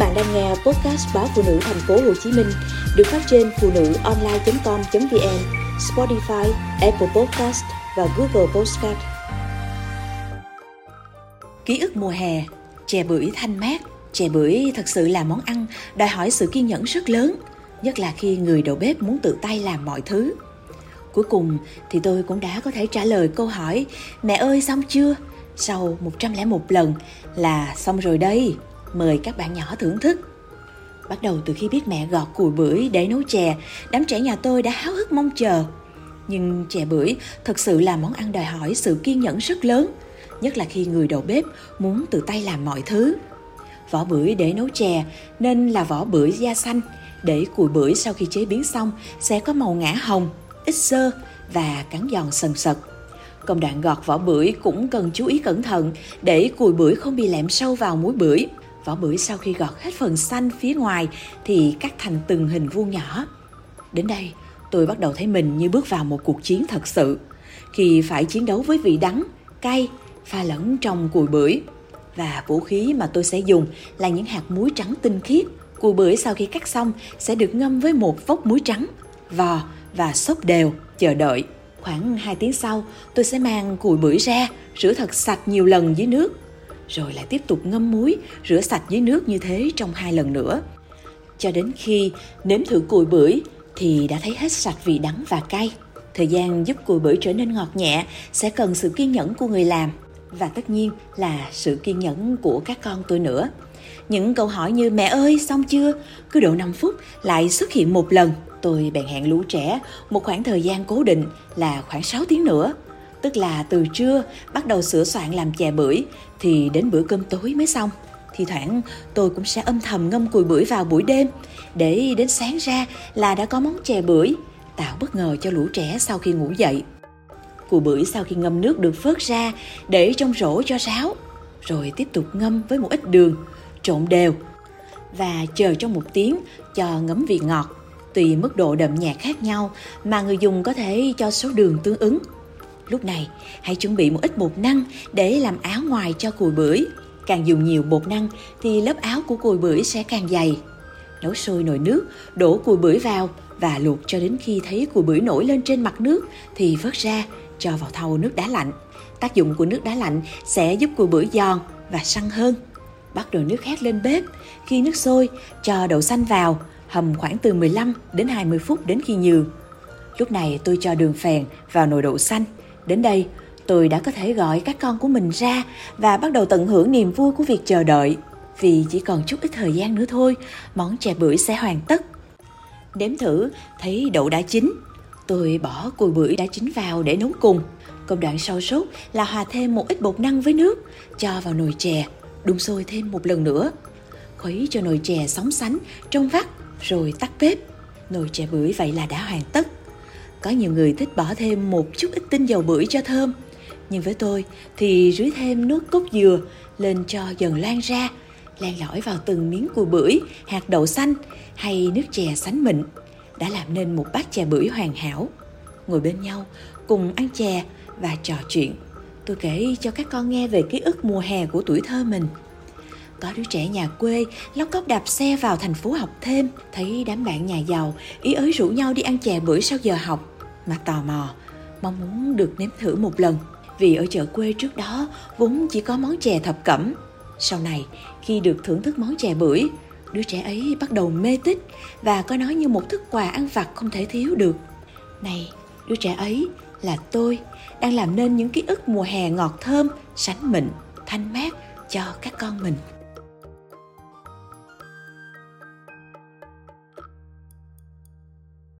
bạn đang nghe podcast báo phụ nữ thành phố Hồ Chí Minh được phát trên phụ nữ online.com.vn, Spotify, Apple Podcast và Google Podcast. Ký ức mùa hè, chè bưởi thanh mát. Chè bưởi thật sự là món ăn đòi hỏi sự kiên nhẫn rất lớn, nhất là khi người đầu bếp muốn tự tay làm mọi thứ. Cuối cùng thì tôi cũng đã có thể trả lời câu hỏi Mẹ ơi xong chưa? Sau 101 lần là xong rồi đây mời các bạn nhỏ thưởng thức. Bắt đầu từ khi biết mẹ gọt cùi bưởi để nấu chè, đám trẻ nhà tôi đã háo hức mong chờ. Nhưng chè bưởi thật sự là món ăn đòi hỏi sự kiên nhẫn rất lớn, nhất là khi người đầu bếp muốn tự tay làm mọi thứ. Vỏ bưởi để nấu chè nên là vỏ bưởi da xanh, để cùi bưởi sau khi chế biến xong sẽ có màu ngã hồng, ít xơ và cắn giòn sần sật. Công đoạn gọt vỏ bưởi cũng cần chú ý cẩn thận để cùi bưởi không bị lẹm sâu vào muối bưởi. Vỏ bưởi sau khi gọt hết phần xanh phía ngoài thì cắt thành từng hình vuông nhỏ. Đến đây, tôi bắt đầu thấy mình như bước vào một cuộc chiến thật sự. Khi phải chiến đấu với vị đắng, cay, pha lẫn trong cùi bưởi. Và vũ khí mà tôi sẽ dùng là những hạt muối trắng tinh khiết. Cùi bưởi sau khi cắt xong sẽ được ngâm với một vốc muối trắng, vò và xốp đều, chờ đợi. Khoảng 2 tiếng sau, tôi sẽ mang cùi bưởi ra, rửa thật sạch nhiều lần dưới nước rồi lại tiếp tục ngâm muối, rửa sạch dưới nước như thế trong hai lần nữa. Cho đến khi nếm thử cùi bưởi thì đã thấy hết sạch vị đắng và cay. Thời gian giúp cùi bưởi trở nên ngọt nhẹ sẽ cần sự kiên nhẫn của người làm và tất nhiên là sự kiên nhẫn của các con tôi nữa. Những câu hỏi như mẹ ơi xong chưa cứ độ 5 phút lại xuất hiện một lần. Tôi bèn hẹn lũ trẻ một khoảng thời gian cố định là khoảng 6 tiếng nữa tức là từ trưa bắt đầu sửa soạn làm chè bưởi thì đến bữa cơm tối mới xong. Thì thoảng tôi cũng sẽ âm thầm ngâm cùi bưởi vào buổi đêm để đến sáng ra là đã có món chè bưởi, tạo bất ngờ cho lũ trẻ sau khi ngủ dậy. Cùi bưởi sau khi ngâm nước được phớt ra để trong rổ cho ráo, rồi tiếp tục ngâm với một ít đường, trộn đều và chờ trong một tiếng cho ngấm vị ngọt. Tùy mức độ đậm nhạt khác nhau mà người dùng có thể cho số đường tương ứng Lúc này, hãy chuẩn bị một ít bột năng để làm áo ngoài cho cùi bưởi. Càng dùng nhiều bột năng thì lớp áo của cùi bưởi sẽ càng dày. Nấu sôi nồi nước, đổ cùi bưởi vào và luộc cho đến khi thấy cùi bưởi nổi lên trên mặt nước thì vớt ra, cho vào thau nước đá lạnh. Tác dụng của nước đá lạnh sẽ giúp cùi bưởi giòn và săn hơn. Bắt nồi nước khét lên bếp, khi nước sôi, cho đậu xanh vào, hầm khoảng từ 15 đến 20 phút đến khi nhừ. Lúc này tôi cho đường phèn vào nồi đậu xanh Đến đây, tôi đã có thể gọi các con của mình ra và bắt đầu tận hưởng niềm vui của việc chờ đợi. Vì chỉ còn chút ít thời gian nữa thôi, món chè bưởi sẽ hoàn tất. Đếm thử, thấy đậu đã chín. Tôi bỏ cùi bưởi đã chín vào để nấu cùng. Công đoạn sau sốt là hòa thêm một ít bột năng với nước, cho vào nồi chè, đun sôi thêm một lần nữa. Khuấy cho nồi chè sóng sánh, trong vắt, rồi tắt bếp. Nồi chè bưởi vậy là đã hoàn tất. Có nhiều người thích bỏ thêm một chút ít tinh dầu bưởi cho thơm. Nhưng với tôi thì rưới thêm nước cốt dừa lên cho dần lan ra, lan lõi vào từng miếng cùi bưởi, hạt đậu xanh hay nước chè sánh mịn đã làm nên một bát chè bưởi hoàn hảo. Ngồi bên nhau, cùng ăn chè và trò chuyện. Tôi kể cho các con nghe về ký ức mùa hè của tuổi thơ mình. Có đứa trẻ nhà quê lóc cóc đạp xe vào thành phố học thêm, thấy đám bạn nhà giàu ý ới rủ nhau đi ăn chè bữa sau giờ học mà tò mò, mong muốn được nếm thử một lần. Vì ở chợ quê trước đó vốn chỉ có món chè thập cẩm. Sau này, khi được thưởng thức món chè bưởi, đứa trẻ ấy bắt đầu mê tích và có nói như một thức quà ăn vặt không thể thiếu được. Này, đứa trẻ ấy là tôi đang làm nên những ký ức mùa hè ngọt thơm, sánh mịn, thanh mát cho các con mình.